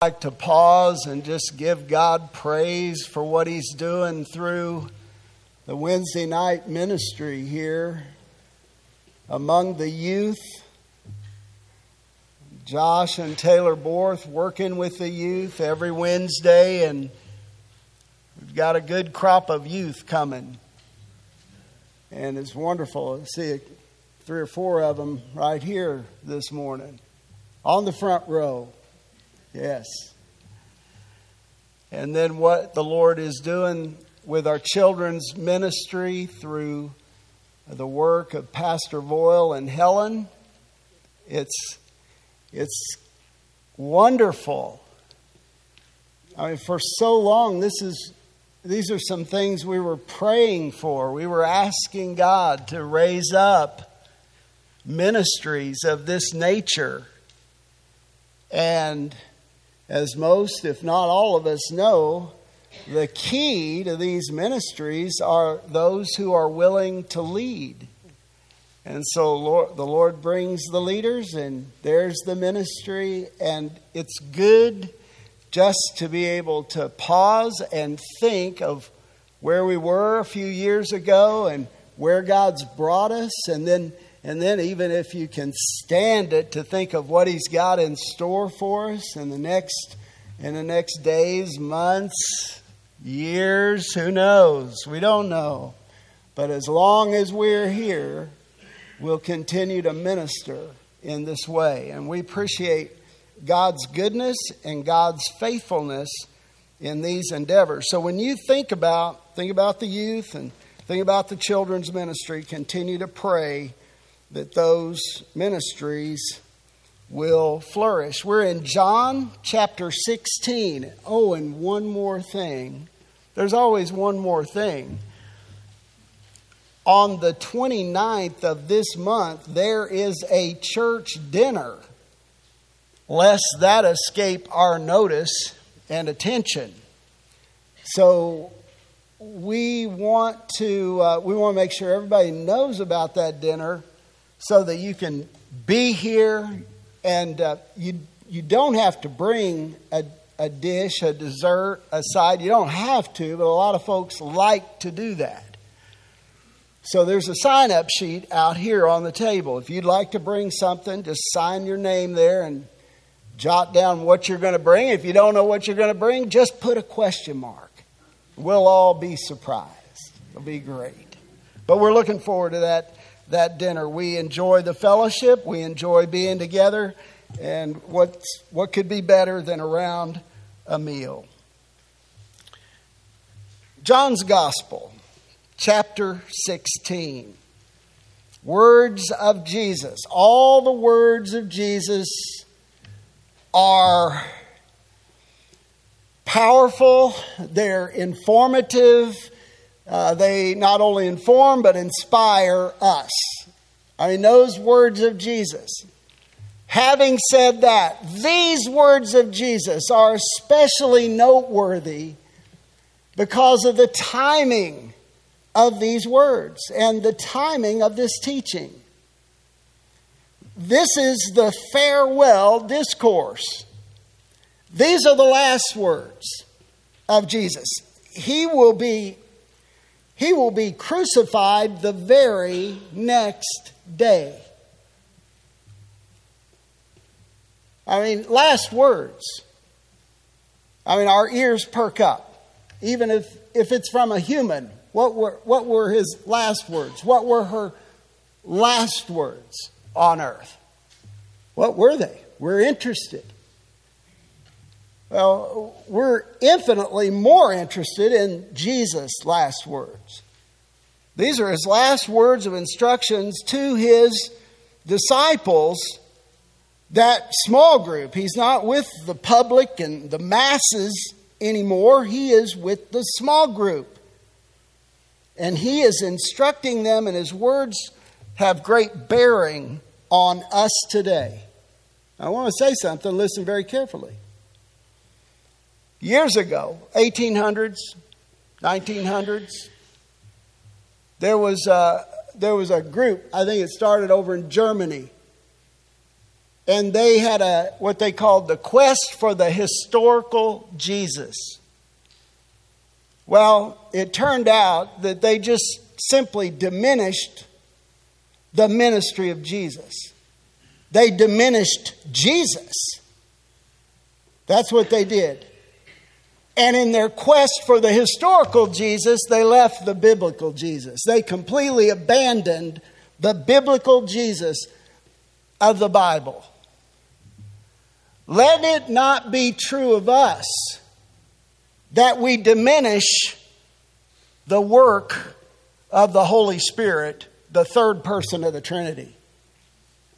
like to pause and just give God praise for what He's doing through the Wednesday night ministry here among the youth. Josh and Taylor Borth working with the youth every Wednesday, and we've got a good crop of youth coming. And it's wonderful to see three or four of them right here this morning on the front row. Yes. And then what the Lord is doing with our children's ministry through the work of Pastor Voyle and Helen. It's, it's wonderful. I mean, for so long, this is, these are some things we were praying for. We were asking God to raise up ministries of this nature. And as most, if not all of us know, the key to these ministries are those who are willing to lead. And so Lord, the Lord brings the leaders, and there's the ministry. And it's good just to be able to pause and think of where we were a few years ago and where God's brought us, and then and then, even if you can stand it, to think of what He's got in store for us in the next, in the next days, months, years, who knows? We don't know. But as long as we're here, we'll continue to minister in this way. And we appreciate God's goodness and God's faithfulness in these endeavors. So when you think about think about the youth and think about the children's ministry, continue to pray that those ministries will flourish. We're in John chapter 16. Oh, and one more thing. There's always one more thing. On the 29th of this month, there is a church dinner. Lest that escape our notice and attention. So we want to uh, we want to make sure everybody knows about that dinner so that you can be here and uh, you, you don't have to bring a, a dish, a dessert, a side. You don't have to, but a lot of folks like to do that. So there's a sign up sheet out here on the table. If you'd like to bring something, just sign your name there and jot down what you're going to bring. If you don't know what you're going to bring, just put a question mark. We'll all be surprised. It'll be great. But we're looking forward to that that dinner. We enjoy the fellowship, we enjoy being together, and what, what could be better than around a meal? John's Gospel, chapter 16. Words of Jesus. All the words of Jesus are powerful, they're informative, uh, they not only inform but inspire us. I mean, those words of Jesus. Having said that, these words of Jesus are especially noteworthy because of the timing of these words and the timing of this teaching. This is the farewell discourse. These are the last words of Jesus. He will be he will be crucified the very next day. I mean, last words. I mean, our ears perk up, even if, if it's from a human. What were, what were his last words? What were her last words on earth? What were they? We're interested. Well, we're infinitely more interested in Jesus' last words. These are his last words of instructions to his disciples, that small group. He's not with the public and the masses anymore, he is with the small group. And he is instructing them, and his words have great bearing on us today. I want to say something, listen very carefully. Years ago, 1800s, 1900s, there was a, there was a group, I think it started over in Germany. and they had a what they called the quest for the historical Jesus. Well, it turned out that they just simply diminished the ministry of Jesus. They diminished Jesus. That's what they did. And in their quest for the historical Jesus, they left the biblical Jesus. They completely abandoned the biblical Jesus of the Bible. Let it not be true of us that we diminish the work of the Holy Spirit, the third person of the Trinity.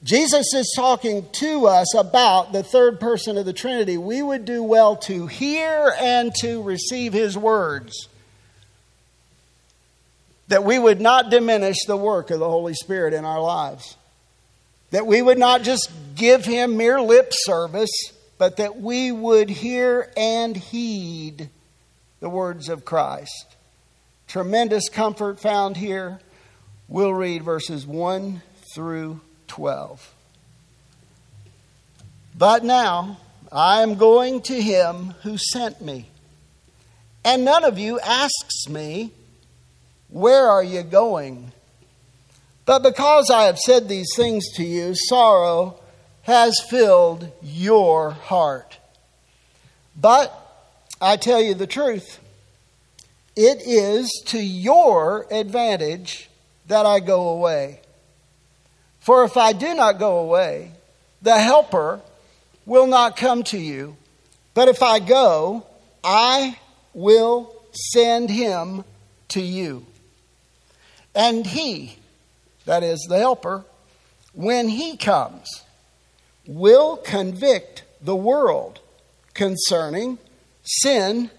Jesus is talking to us about the third person of the Trinity. We would do well to hear and to receive his words. That we would not diminish the work of the Holy Spirit in our lives. That we would not just give him mere lip service, but that we would hear and heed the words of Christ. Tremendous comfort found here. We'll read verses 1 through 12. But now I am going to him who sent me. And none of you asks me, Where are you going? But because I have said these things to you, sorrow has filled your heart. But I tell you the truth, it is to your advantage that I go away. For if I do not go away, the Helper will not come to you. But if I go, I will send him to you. And he, that is the Helper, when he comes, will convict the world concerning sin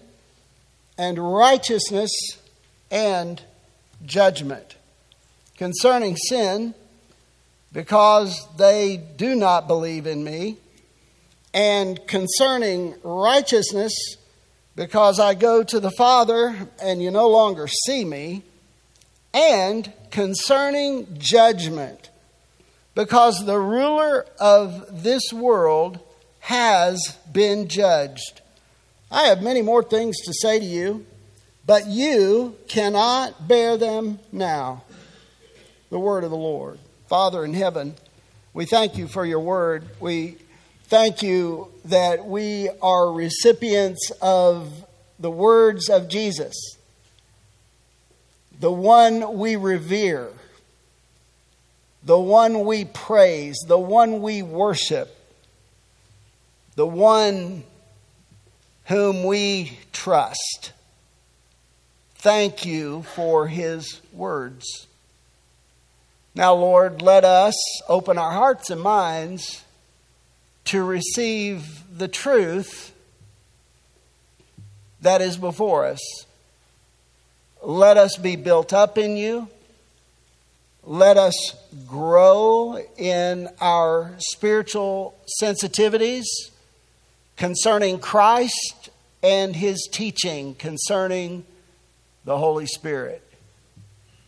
and righteousness and judgment. Concerning sin, because they do not believe in me, and concerning righteousness, because I go to the Father and you no longer see me, and concerning judgment, because the ruler of this world has been judged. I have many more things to say to you, but you cannot bear them now. The word of the Lord. Father in heaven, we thank you for your word. We thank you that we are recipients of the words of Jesus, the one we revere, the one we praise, the one we worship, the one whom we trust. Thank you for his words. Now, Lord, let us open our hearts and minds to receive the truth that is before us. Let us be built up in you. Let us grow in our spiritual sensitivities concerning Christ and his teaching concerning the Holy Spirit.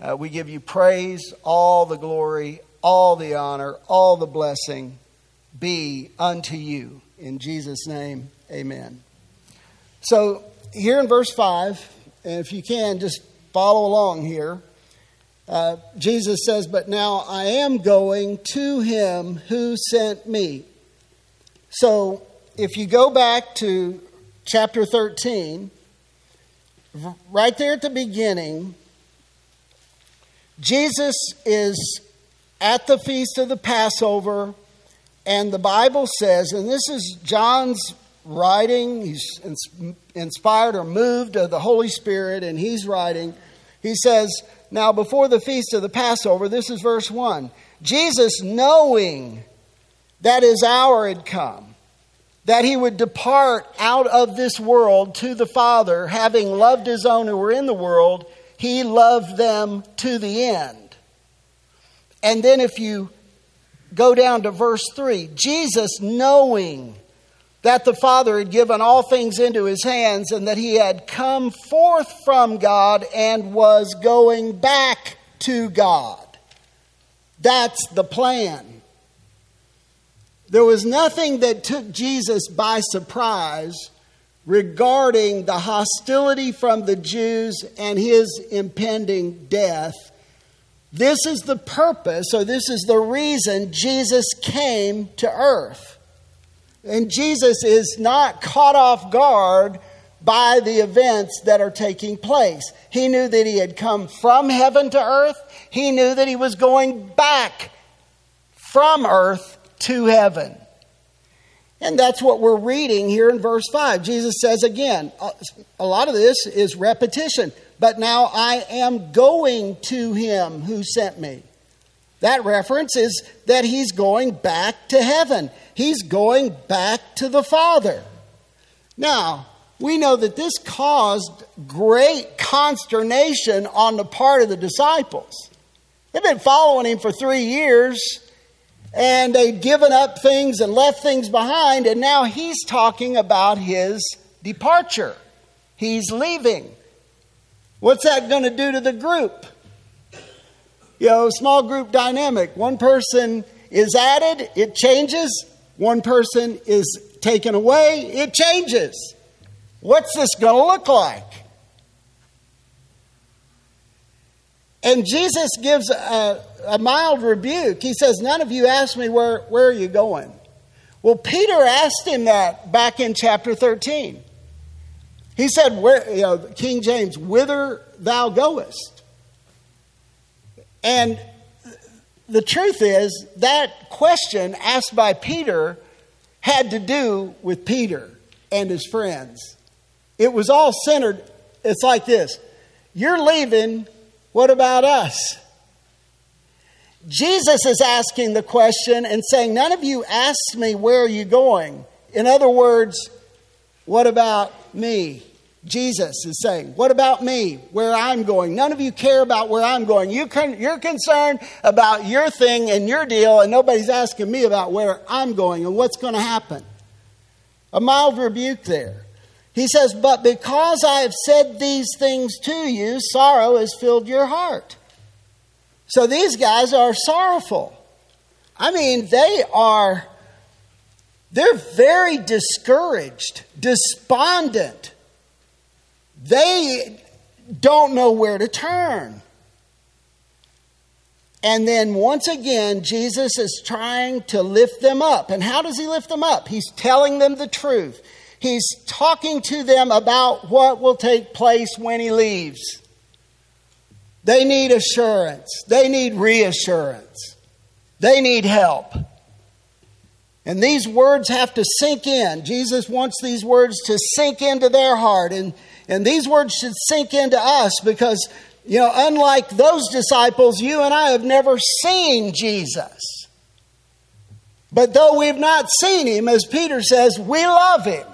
Uh, we give you praise, all the glory, all the honor, all the blessing be unto you. In Jesus' name, amen. So, here in verse 5, and if you can, just follow along here. Uh, Jesus says, But now I am going to him who sent me. So, if you go back to chapter 13, right there at the beginning, Jesus is at the feast of the Passover, and the Bible says, and this is John's writing, he's inspired or moved of the Holy Spirit, and he's writing. He says, Now before the feast of the Passover, this is verse 1 Jesus, knowing that his hour had come, that he would depart out of this world to the Father, having loved his own who were in the world he loved them to the end. And then if you go down to verse 3, Jesus knowing that the Father had given all things into his hands and that he had come forth from God and was going back to God. That's the plan. There was nothing that took Jesus by surprise regarding the hostility from the Jews and his impending death. This is the purpose, or this is the reason Jesus came to earth. And Jesus is not caught off guard by the events that are taking place. He knew that he had come from heaven to earth, he knew that he was going back from earth to heaven. And that's what we're reading here in verse 5. Jesus says again, uh, a lot of this is repetition, but now I am going to him who sent me. That reference is that he's going back to heaven. He's going back to the Father. Now, we know that this caused great consternation on the part of the disciples. They've been following him for three years, and they'd given up things and left things behind, and now he's talking about his departure. He's leaving. What's that going to do to the group? You know, small group dynamic. One person is added, it changes. One person is taken away, it changes. What's this going to look like? And Jesus gives a, a, mild rebuke. He says, None of you asked me, where, where are you going? Well, Peter asked him that back in chapter 13. He said, where, you know, King James, whither thou goest. And the truth is, that question asked by Peter had to do with Peter and his friends. It was all centered. It's like this You're leaving. What about us? Jesus is asking the question and saying, None of you asked me, Where are you going? In other words, what about me? Jesus is saying, What about me? Where I'm going? None of you care about where I'm going. You are concerned about your thing and your deal, and nobody's asking me about where I'm going and what's going to happen. A mild rebuke there. He says, But because I have said these things to you, sorrow has filled your heart. So these guys are sorrowful. I mean, they are, they're very discouraged, despondent. They don't know where to turn. And then once again, Jesus is trying to lift them up. And how does he lift them up? He's telling them the truth. He's talking to them about what will take place when he leaves. They need assurance, they need reassurance, they need help. And these words have to sink in. Jesus wants these words to sink into their heart. And, and these words should sink into us because, you know, unlike those disciples, you and I have never seen Jesus. But though we've not seen him, as Peter says, we love him.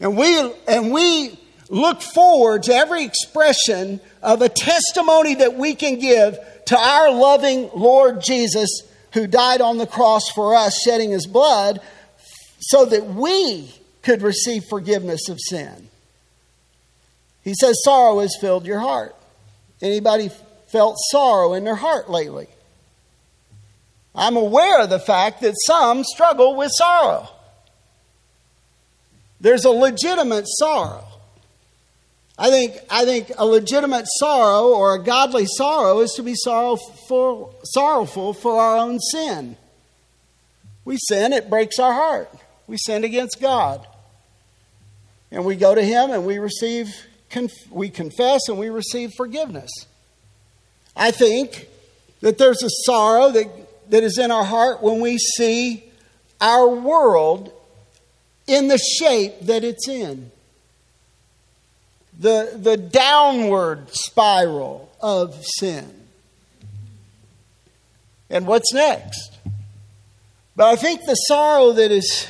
And we, and we look forward to every expression of a testimony that we can give to our loving Lord Jesus who died on the cross for us, shedding his blood, so that we could receive forgiveness of sin. He says, Sorrow has filled your heart. Anybody felt sorrow in their heart lately? I'm aware of the fact that some struggle with sorrow. There's a legitimate sorrow. I think, I think a legitimate sorrow or a godly sorrow is to be sorrowful, sorrowful for our own sin. We sin, it breaks our heart. We sin against God. And we go to Him and we receive, we confess and we receive forgiveness. I think that there's a sorrow that, that is in our heart when we see our world in the shape that it's in. The, the downward spiral of sin. And what's next? But I think the sorrow that is,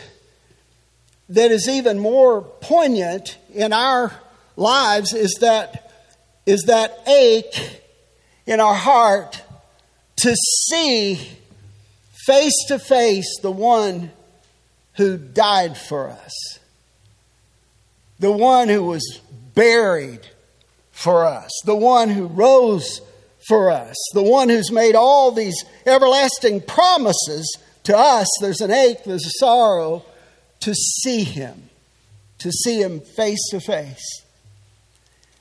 that is even more poignant in our lives is that, is that ache in our heart to see face to face the one who died for us, the one who was buried for us, the one who rose for us, the one who's made all these everlasting promises To us, there's an ache, there's a sorrow to see him, to see him face to face.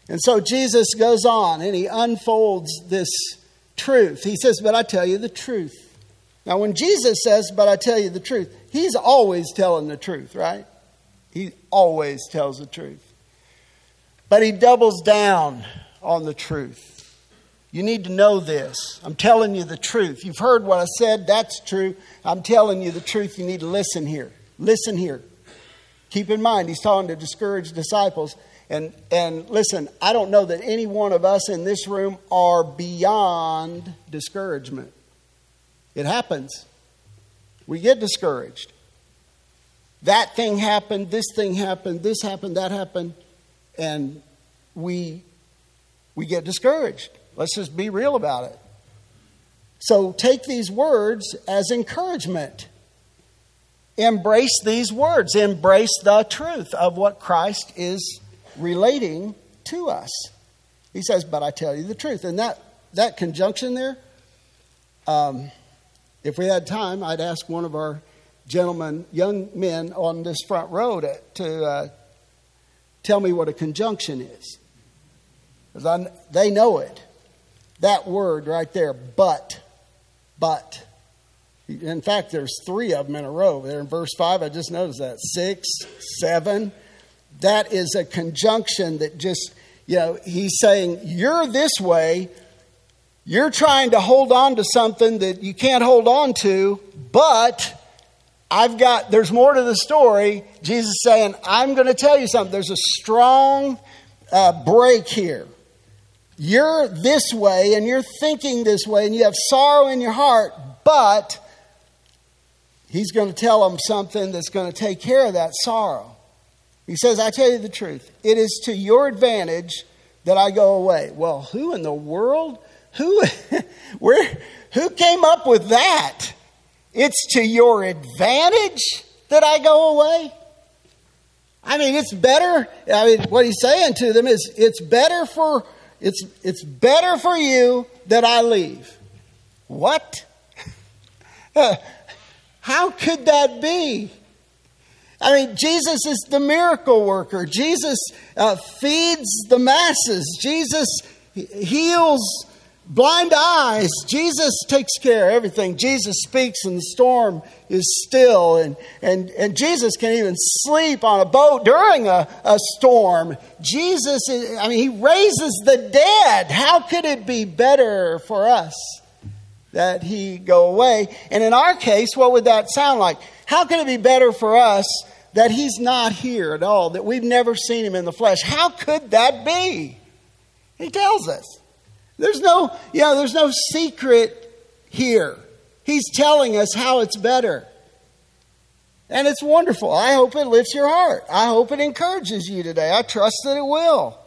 And so Jesus goes on and he unfolds this truth. He says, But I tell you the truth. Now, when Jesus says, But I tell you the truth, he's always telling the truth, right? He always tells the truth. But he doubles down on the truth. You need to know this. I'm telling you the truth. You've heard what I said, that's true. I'm telling you the truth. You need to listen here. Listen here. Keep in mind, he's talking to discouraged disciples. And, and listen, I don't know that any one of us in this room are beyond discouragement. It happens. We get discouraged. That thing happened, this thing happened, this happened, that happened, and we, we get discouraged. Let's just be real about it. So take these words as encouragement. Embrace these words, embrace the truth of what Christ is relating to us. He says, But I tell you the truth. And that, that conjunction there, um, if we had time, I'd ask one of our gentlemen, young men on this front row, to, to uh, tell me what a conjunction is. Because they know it. That word right there, but, but. In fact, there's three of them in a row. There in verse 5, I just noticed that. Six, seven. That is a conjunction that just, you know, he's saying, You're this way. You're trying to hold on to something that you can't hold on to, but I've got, there's more to the story. Jesus saying, I'm going to tell you something. There's a strong uh, break here. You're this way and you're thinking this way and you have sorrow in your heart, but he's going to tell them something that's going to take care of that sorrow. He says, I tell you the truth, it is to your advantage that I go away. Well, who in the world? Who, where, who came up with that? It's to your advantage that I go away? I mean, it's better. I mean, what he's saying to them is it's better for it's it's better for you that I leave. What? How could that be? I mean, Jesus is the miracle worker. Jesus uh, feeds the masses. Jesus heals blind eyes. Jesus takes care of everything. Jesus speaks and the storm is still. And, and, and Jesus can even sleep on a boat during a, a storm. Jesus, is, I mean, he raises the dead. How could it be better for us that he go away? And in our case, what would that sound like? How could it be better for us that he's not here at all, that we've never seen him in the flesh? How could that be? He tells us. There's no, know, there's no secret here. He's telling us how it's better. And it's wonderful. I hope it lifts your heart. I hope it encourages you today. I trust that it will.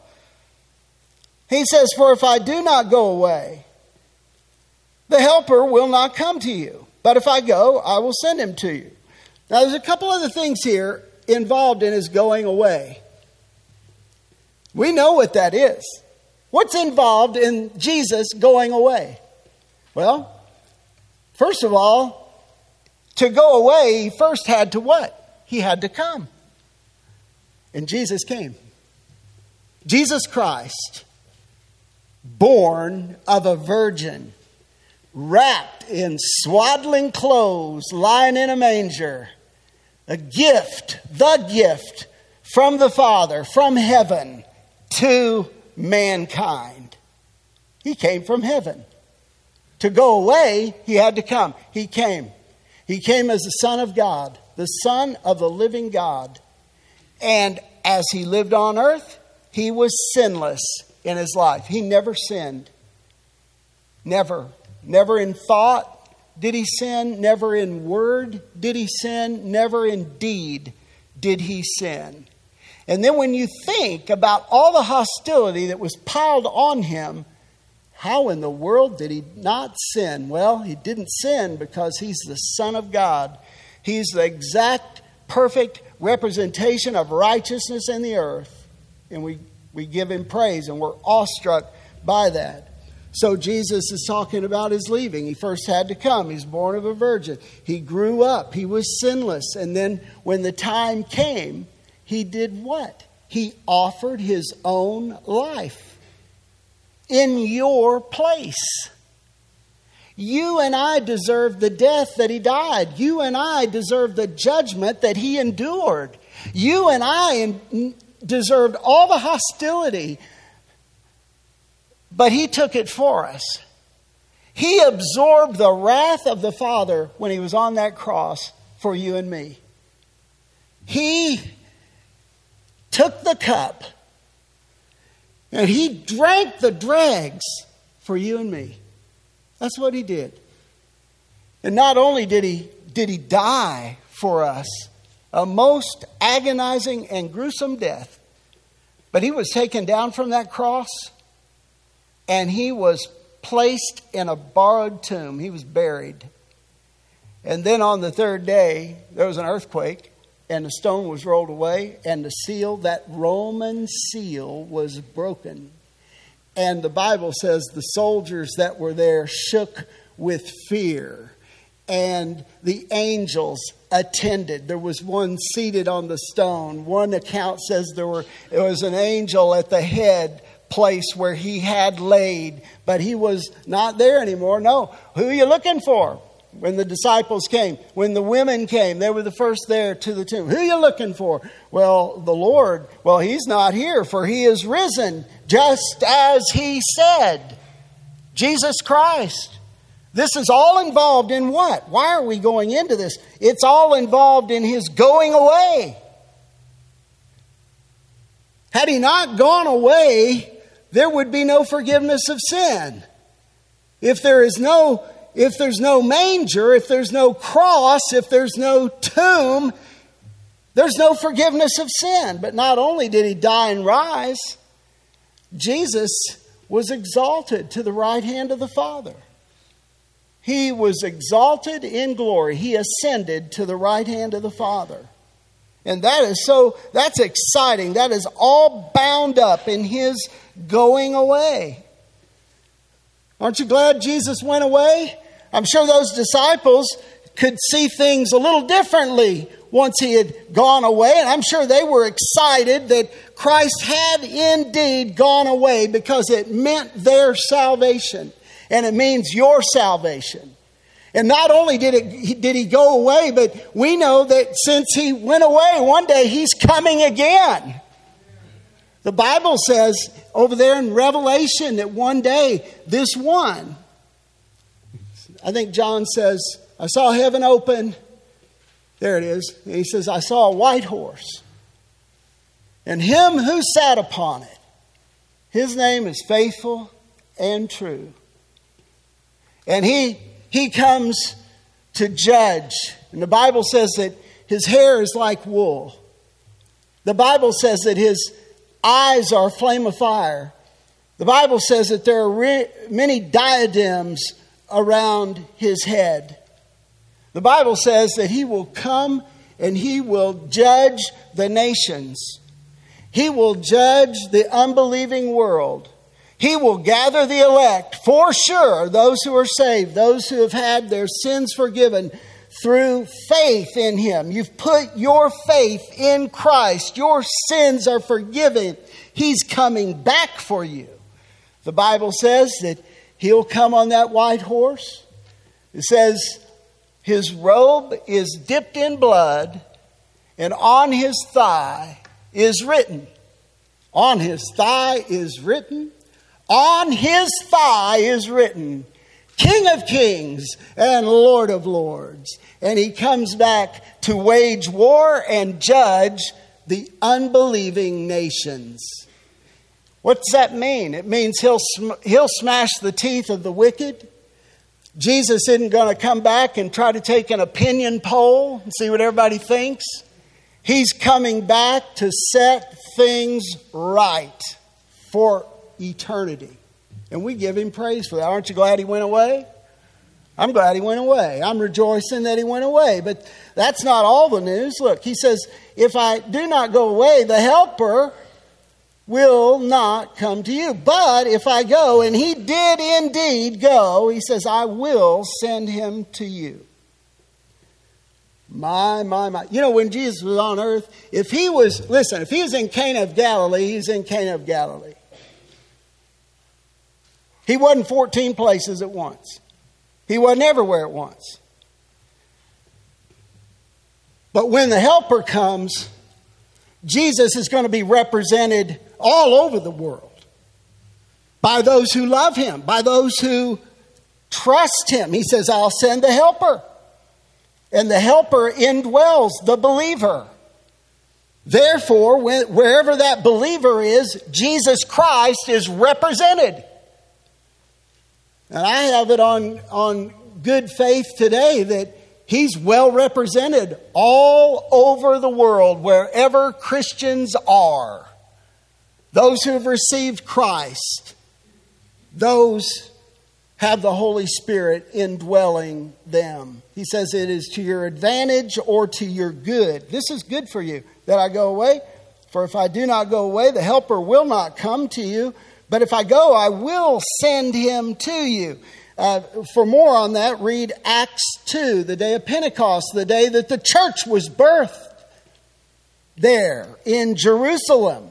He says, For if I do not go away, the helper will not come to you. But if I go, I will send him to you. Now, there's a couple other things here involved in his going away. We know what that is. What's involved in Jesus going away? Well, first of all, to go away, he first had to what? He had to come. And Jesus came. Jesus Christ, born of a virgin wrapped in swaddling clothes, lying in a manger, a gift, the gift from the Father, from heaven to mankind. He came from heaven. To go away, he had to come. He came. He came as the Son of God, the Son of the living God. And as he lived on earth, he was sinless in his life. He never sinned. Never. Never in thought did he sin. Never in word did he sin. Never in deed did he sin. And then when you think about all the hostility that was piled on him, how in the world did he not sin? Well, he didn't sin because he's the Son of God. He's the exact, perfect representation of righteousness in the earth. And we, we give him praise and we're awestruck by that. So Jesus is talking about his leaving. He first had to come. He's born of a virgin. He grew up. He was sinless. And then when the time came, he did what? He offered his own life in your place. You and I deserve the death that he died. You and I deserve the judgment that he endured. You and I deserved all the hostility but he took it for us. He absorbed the wrath of the Father when he was on that cross for you and me. He took the cup and he drank the dregs for you and me. That's what he did. And not only did he, did he die for us, a most agonizing and gruesome death, but he was taken down from that cross and he was placed in a borrowed tomb. He was buried. And then on the third day, there was an earthquake, and the stone was rolled away, and the seal, that Roman seal, was broken. And the Bible says the soldiers that were there shook with fear, and the angels attended. There was one seated on the stone. One account says there were there was an angel at the head place where he had laid, but he was not there anymore. No. Who are you looking for? When the disciples came, when the women came, they were the first there to the tomb. Who are you looking for? Well, the Lord, well, he's not here, for he is risen, just as he said. Jesus Christ. This is all involved in what? Why are we going into this? It's all involved in his going away. Had he not gone away, there would be no forgiveness of sin. If there is no if there's no manger, if there's no cross, if there's no tomb, there's no forgiveness of sin. But not only did he die and rise, Jesus was exalted to the right hand of the Father. He was exalted in glory. He ascended to the right hand of the Father. And that is so, that's exciting. That is all bound up in his going away. Aren't you glad Jesus went away? I'm sure those disciples could see things a little differently once he had gone away. And I'm sure they were excited that Christ had indeed gone away because it meant their salvation. And it means your salvation. And not only did, it, did he go away, but we know that since he went away, one day he's coming again. The Bible says over there in Revelation that one day this one, I think John says, I saw heaven open. There it is. And he says, I saw a white horse. And him who sat upon it, his name is faithful and true. And he, he comes to judge. And the Bible says that his hair is like wool. The Bible says that his eyes are a flame of fire. The Bible says that there are re- many diadems around his head. The Bible says that he will come and he will judge the nations. He will judge the unbelieving world. He will gather the elect, for sure, those who are saved, those who have had their sins forgiven through faith in Him. You've put your faith in Christ. Your sins are forgiven. He's coming back for you. The Bible says that He'll come on that white horse. It says His robe is dipped in blood, and on His thigh is written, on His thigh is written, on His thigh is written, King of kings and Lord of lords. And he comes back to wage war and judge the unbelieving nations. What does that mean? It means he'll, sm- he'll smash the teeth of the wicked. Jesus isn't going to come back and try to take an opinion poll and see what everybody thinks. He's coming back to set things right for eternity. And we give him praise for that. Aren't you glad he went away? I'm glad he went away. I'm rejoicing that he went away. But that's not all the news. Look, he says, If I do not go away, the Helper will not come to you. But if I go, and he did indeed go, he says, I will send him to you. My, my, my. You know, when Jesus was on earth, if he was, listen, if he was in Cana of Galilee, he's in Cana of Galilee. He wasn't 14 places at once, he wasn't everywhere at once. But when the Helper comes, Jesus is going to be represented all over the world by those who love him, by those who trust him. He says, I'll send the Helper. And the Helper indwells the believer. Therefore, wherever that believer is, Jesus Christ is represented. And I have it on, on good faith today that he's well represented all over the world, wherever Christians are. Those who have received Christ, those have the Holy Spirit indwelling them. He says it is to your advantage or to your good. This is good for you that I go away. For if I do not go away, the Helper will not come to you. But if I go, I will send him to you. Uh, for more on that, read Acts 2, the day of Pentecost, the day that the church was birthed there in Jerusalem.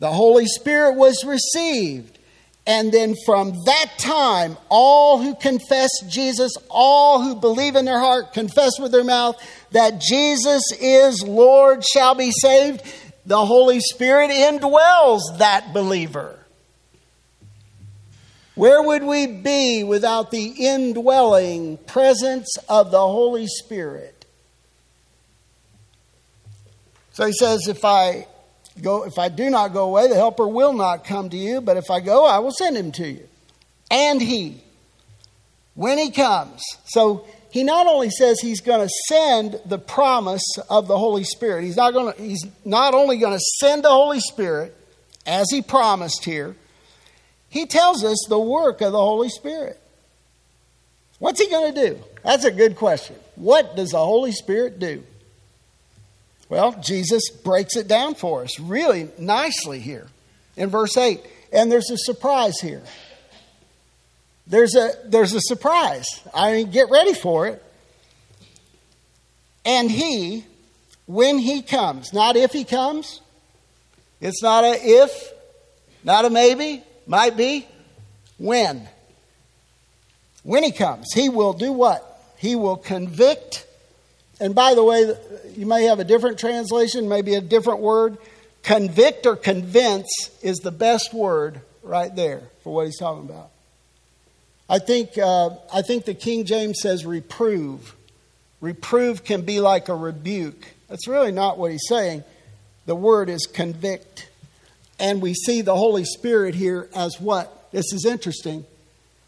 The Holy Spirit was received. And then from that time, all who confess Jesus, all who believe in their heart, confess with their mouth that Jesus is Lord, shall be saved. The Holy Spirit indwells that believer. Where would we be without the indwelling presence of the Holy Spirit? So he says, if I go if I do not go away, the helper will not come to you, but if I go, I will send him to you. And he when he comes. So he not only says he's going to send the promise of the Holy Spirit. He's not going to he's not only going to send the Holy Spirit as he promised here, he tells us the work of the Holy Spirit. What's he going to do? That's a good question. What does the Holy Spirit do? Well, Jesus breaks it down for us really nicely here in verse 8. And there's a surprise here. There's a, there's a surprise. I mean, get ready for it. And he, when he comes, not if he comes, it's not a if, not a maybe, might be when. When he comes, he will do what? He will convict. And by the way, you may have a different translation, maybe a different word. Convict or convince is the best word right there for what he's talking about. I think, uh, I think the King James says reprove. Reprove can be like a rebuke. That's really not what he's saying. The word is convict. And we see the Holy Spirit here as what? This is interesting.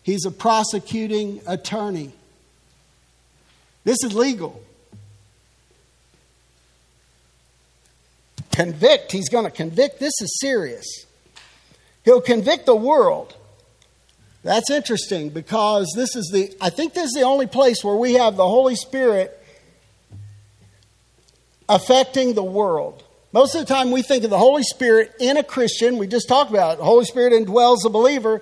He's a prosecuting attorney. This is legal. Convict, he's going to convict. This is serious. He'll convict the world. That's interesting because this is the, I think this is the only place where we have the Holy Spirit affecting the world. Most of the time, we think of the Holy Spirit in a Christian. We just talked about it. The Holy Spirit indwells a believer.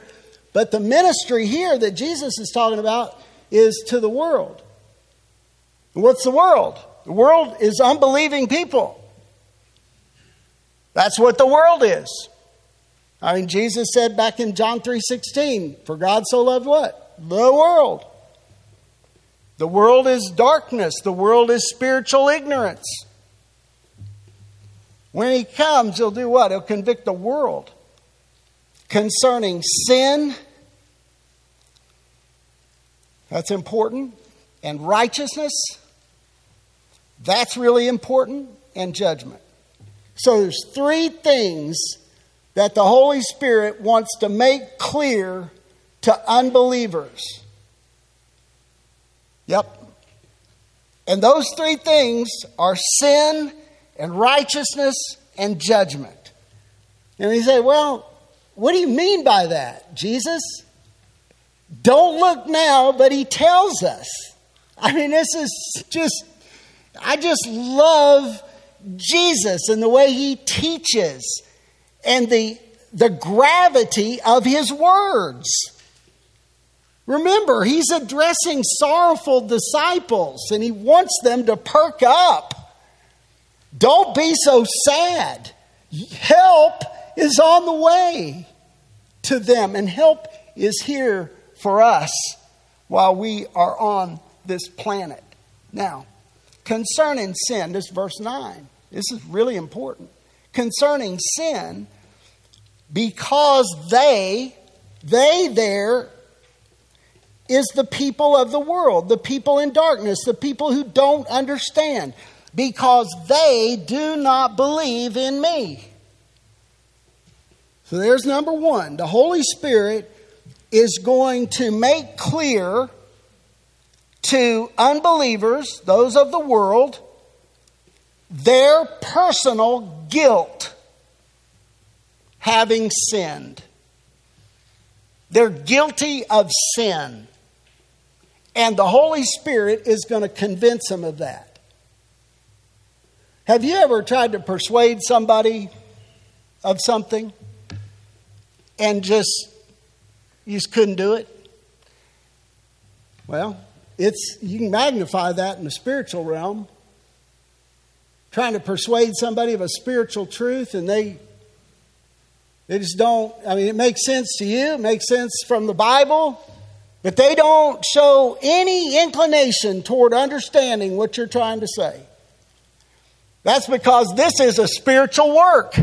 But the ministry here that Jesus is talking about is to the world. What's the world? The world is unbelieving people. That's what the world is. I mean, Jesus said back in John 3:16, "For God so loved what? The world." The world is darkness. The world is spiritual ignorance. When he comes, he'll do what? He'll convict the world concerning sin. That's important. And righteousness. That's really important. And judgment. So there's three things that the Holy Spirit wants to make clear to unbelievers. Yep. And those three things are sin and righteousness and judgment. And he said, Well, what do you mean by that, Jesus? Don't look now, but he tells us. I mean, this is just, I just love Jesus and the way he teaches. and the, the gravity of his words. Remember, he's addressing sorrowful disciples and he wants them to perk up. Don't be so sad. Help is on the way to them, and help is here for us while we are on this planet. Now, concerning sin, this verse 9, this is really important. Concerning sin, because they, they there is the people of the world, the people in darkness, the people who don't understand, because they do not believe in me. So there's number one. The Holy Spirit is going to make clear to unbelievers, those of the world, their personal guilt having sinned. They're guilty of sin. And the Holy Spirit is going to convince them of that. Have you ever tried to persuade somebody of something and just you just couldn't do it? Well, it's you can magnify that in the spiritual realm. Trying to persuade somebody of a spiritual truth and they they just don't I mean it makes sense to you, it makes sense from the Bible, but they don't show any inclination toward understanding what you're trying to say. That's because this is a spiritual work.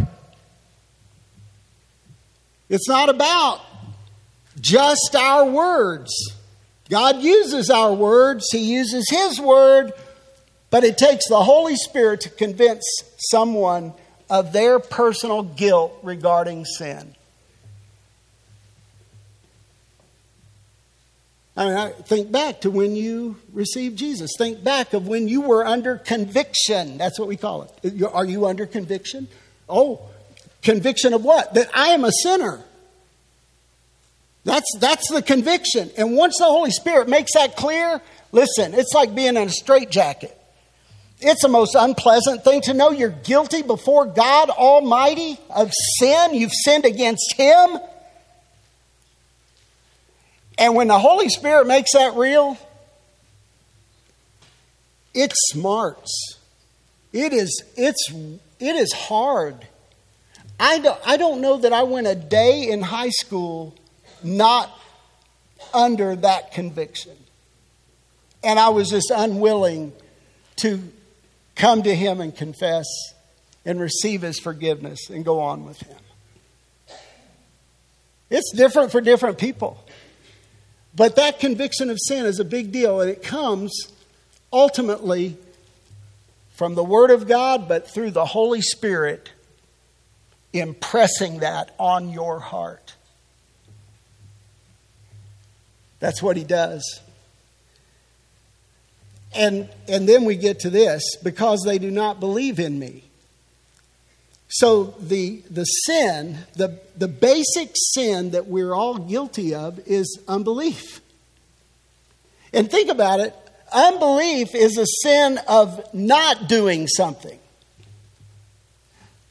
It's not about just our words. God uses our words, He uses His word, but it takes the Holy Spirit to convince someone of their personal guilt regarding sin. I mean, I think back to when you received Jesus. Think back of when you were under conviction. That's what we call it. Are you under conviction? Oh, conviction of what? That I am a sinner. That's, that's the conviction. And once the Holy Spirit makes that clear, listen, it's like being in a straitjacket. It's the most unpleasant thing to know you're guilty before God Almighty of sin. You've sinned against Him. And when the Holy Spirit makes that real, it smarts. It is, it's, it is hard. I don't, I don't know that I went a day in high school not under that conviction. And I was just unwilling to come to Him and confess and receive His forgiveness and go on with Him. It's different for different people. But that conviction of sin is a big deal, and it comes ultimately from the Word of God, but through the Holy Spirit impressing that on your heart. That's what he does. And, and then we get to this because they do not believe in me. So the, the sin, the, the basic sin that we're all guilty of is unbelief. And think about it unbelief is a sin of not doing something.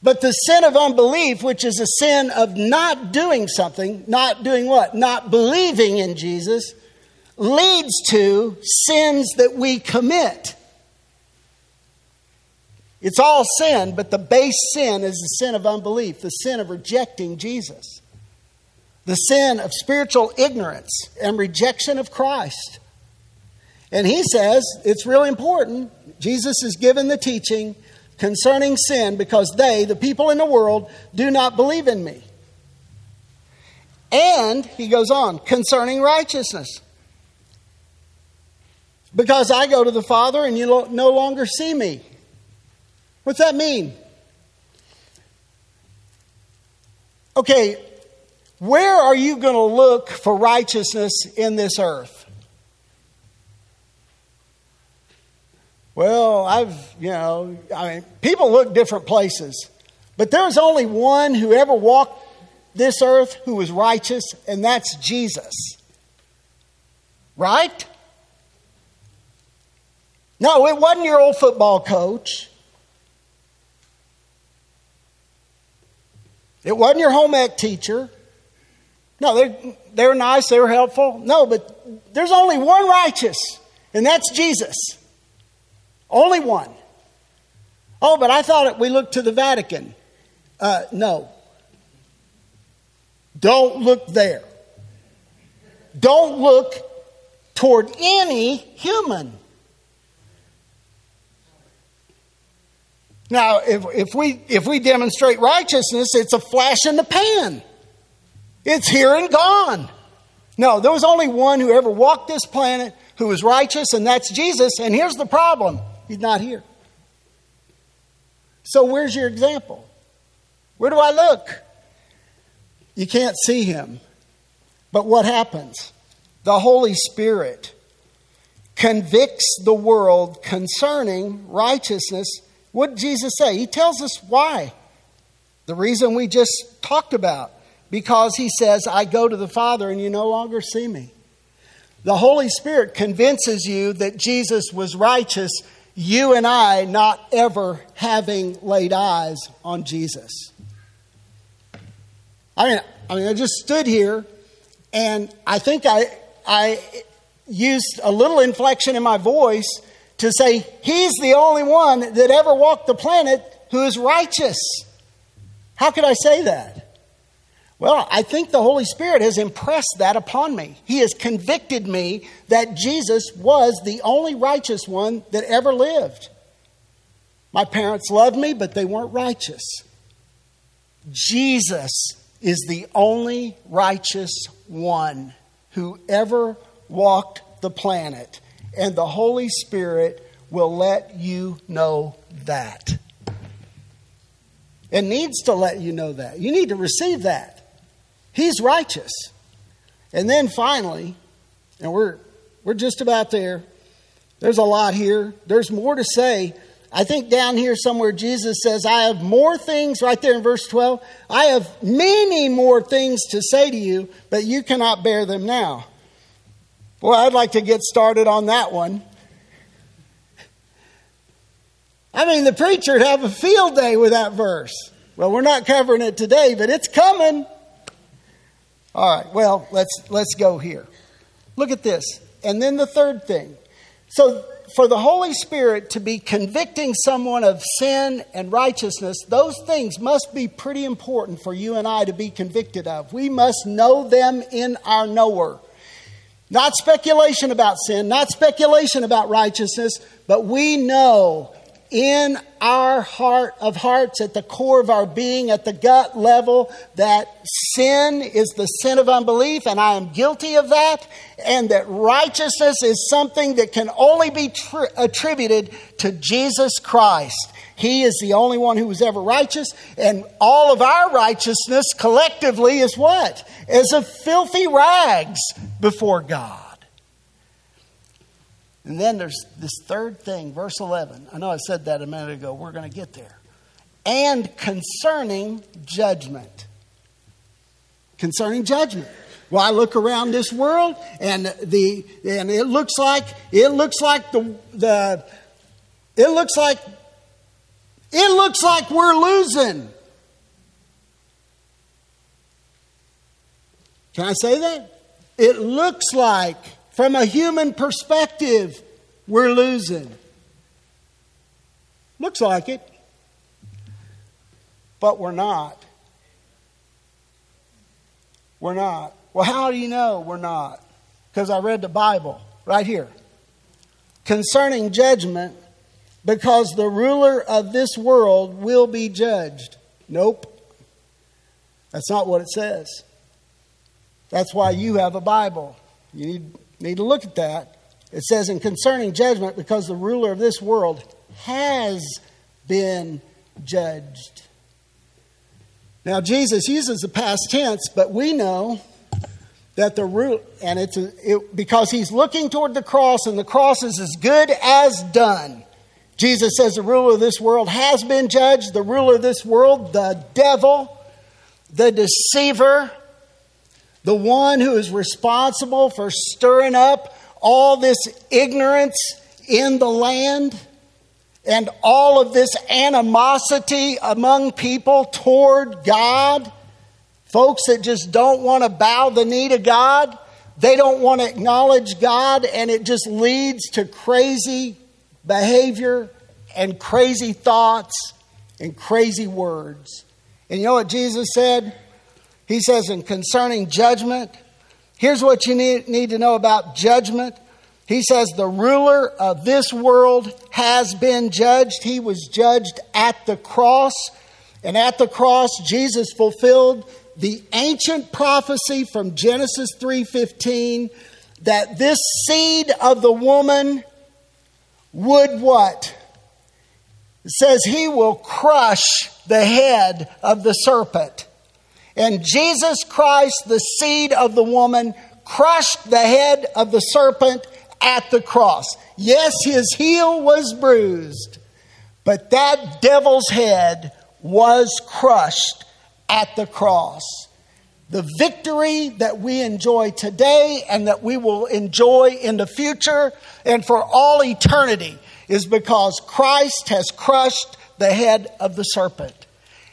But the sin of unbelief, which is a sin of not doing something, not doing what? Not believing in Jesus, leads to sins that we commit. It's all sin, but the base sin is the sin of unbelief, the sin of rejecting Jesus, the sin of spiritual ignorance and rejection of Christ. And he says it's really important. Jesus is given the teaching concerning sin because they, the people in the world, do not believe in me. And, he goes on, concerning righteousness. Because I go to the Father and you no longer see me. What's that mean? Okay, where are you going to look for righteousness in this earth? Well, I've, you know, I mean, people look different places. But there's only one who ever walked this earth who was righteous, and that's Jesus. Right? No, it wasn't your old football coach. It wasn't your home ec teacher. No, they're, they're nice, they were helpful. No, but there's only one righteous, and that's Jesus. Only one. Oh, but I thought we looked to the Vatican. Uh, no. Don't look there. Don't look toward any human. Now, if, if, we, if we demonstrate righteousness, it's a flash in the pan. It's here and gone. No, there was only one who ever walked this planet who was righteous, and that's Jesus. And here's the problem He's not here. So, where's your example? Where do I look? You can't see him. But what happens? The Holy Spirit convicts the world concerning righteousness. What did Jesus say? He tells us why. The reason we just talked about. Because he says, I go to the Father and you no longer see me. The Holy Spirit convinces you that Jesus was righteous, you and I not ever having laid eyes on Jesus. I mean, I mean, I just stood here and I think I, I used a little inflection in my voice to say, He's the only one that ever walked the planet who is righteous. How could I say that? Well, I think the Holy Spirit has impressed that upon me. He has convicted me that Jesus was the only righteous one that ever lived. My parents loved me, but they weren't righteous. Jesus is the only righteous one who ever walked the planet. And the Holy Spirit will let you know that. It needs to let you know that. You need to receive that. He's righteous. And then finally, and we're, we're just about there, there's a lot here. There's more to say. I think down here somewhere Jesus says, I have more things, right there in verse 12, I have many more things to say to you, but you cannot bear them now. Well, I'd like to get started on that one. I mean, the preacher would have a field day with that verse. Well, we're not covering it today, but it's coming. All right, well, let's, let's go here. Look at this. And then the third thing. So, for the Holy Spirit to be convicting someone of sin and righteousness, those things must be pretty important for you and I to be convicted of. We must know them in our knower. Not speculation about sin, not speculation about righteousness, but we know in our heart of hearts, at the core of our being, at the gut level, that sin is the sin of unbelief, and I am guilty of that, and that righteousness is something that can only be tr- attributed to Jesus Christ. He is the only one who was ever righteous, and all of our righteousness collectively is what? As a filthy rags before God. And then there's this third thing, verse 11. I know I said that a minute ago. We're going to get there. And concerning judgment. Concerning judgment. Well, I look around this world and the and it looks like it looks like the the it looks like it looks like we're losing. Can I say that? It looks like from a human perspective, we're losing. Looks like it, but we're not. We're not. Well, how do you know we're not? Because I read the Bible right here. Concerning judgment, because the ruler of this world will be judged. Nope. That's not what it says. That's why you have a Bible. You need need to look at that. It says, in concerning judgment, because the ruler of this world has been judged. Now, Jesus uses the past tense, but we know that the root, and it's a, it, because he's looking toward the cross, and the cross is as good as done. Jesus says the ruler of this world has been judged. The ruler of this world, the devil, the deceiver, the one who is responsible for stirring up all this ignorance in the land and all of this animosity among people toward God, folks that just don't want to bow the knee to God, they don't want to acknowledge God, and it just leads to crazy behavior and crazy thoughts and crazy words. And you know what Jesus said? He says, in concerning judgment, here's what you need, need to know about judgment. He says, the ruler of this world has been judged. He was judged at the cross. And at the cross, Jesus fulfilled the ancient prophecy from Genesis 3:15 that this seed of the woman would what? It says he will crush the head of the serpent. And Jesus Christ, the seed of the woman, crushed the head of the serpent at the cross. Yes, his heel was bruised, but that devil's head was crushed at the cross. The victory that we enjoy today and that we will enjoy in the future and for all eternity is because Christ has crushed the head of the serpent.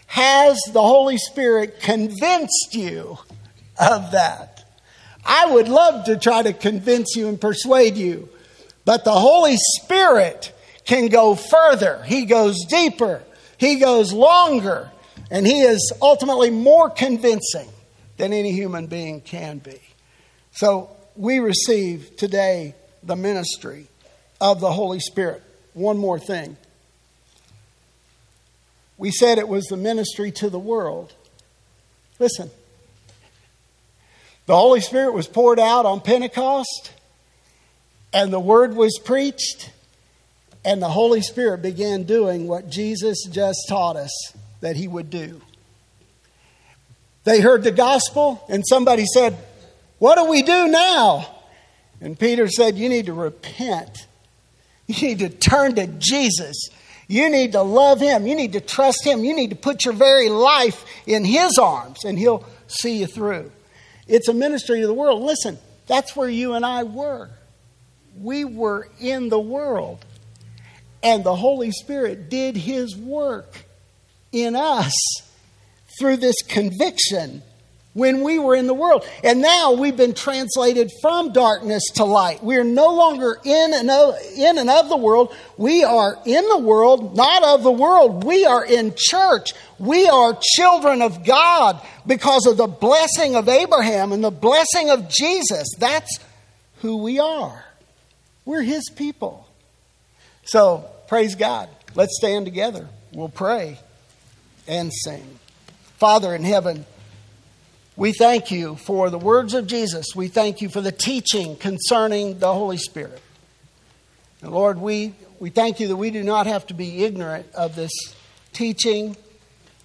Has the Holy Spirit convinced you of that? I would love to try to convince you and persuade you, but the Holy Spirit can go further. He goes deeper, He goes longer, and He is ultimately more convincing than any human being can be. So we receive today the ministry of the Holy Spirit. One more thing. We said it was the ministry to the world. Listen, the Holy Spirit was poured out on Pentecost, and the word was preached, and the Holy Spirit began doing what Jesus just taught us that he would do. They heard the gospel, and somebody said, What do we do now? And Peter said, You need to repent. You need to turn to Jesus you need to love Him. You need to trust Him. You need to put your very life in His arms, and He'll see you through. It's a ministry to the world. Listen, that's where you and I were. We were in the world, and the Holy Spirit did His work in us through this conviction when we were in the world. And now we've been translated from darkness to light. We're no longer in and, of, in and of the world. We are in the world, not of the world. We are in church. We are children of God because of the blessing of Abraham and the blessing of Jesus. That's who we are. We're his people. So, praise God. Let's stand together. We'll pray and sing. Father in heaven, we thank you for the words of Jesus. We thank you for the teaching concerning the Holy Spirit. And Lord, we, we thank you that we do not have to be ignorant of this teaching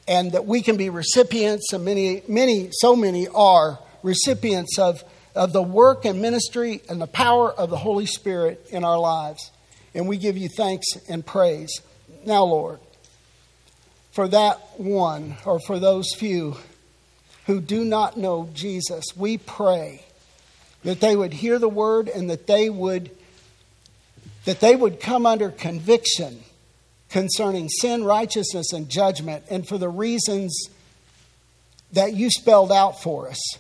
and that we can be recipients, and many, many, so many are recipients of, of the work and ministry and the power of the Holy Spirit in our lives. And we give you thanks and praise. Now, Lord, for that one or for those few who do not know Jesus, we pray that they would hear the word and that they would that they would come under conviction concerning sin, righteousness, and judgment, and for the reasons that you spelled out for us.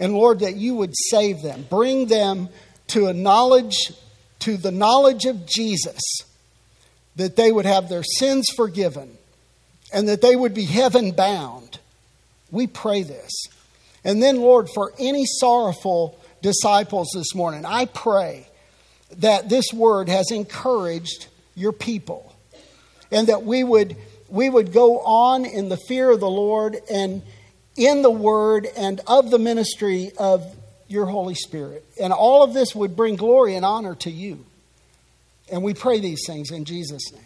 And Lord, that you would save them, bring them to a knowledge, to the knowledge of Jesus, that they would have their sins forgiven, and that they would be heaven bound we pray this. And then, Lord, for any sorrowful disciples this morning, I pray that this word has encouraged your people and that we would, we would go on in the fear of the Lord and in the word and of the ministry of your Holy Spirit. And all of this would bring glory and honor to you. And we pray these things in Jesus' name.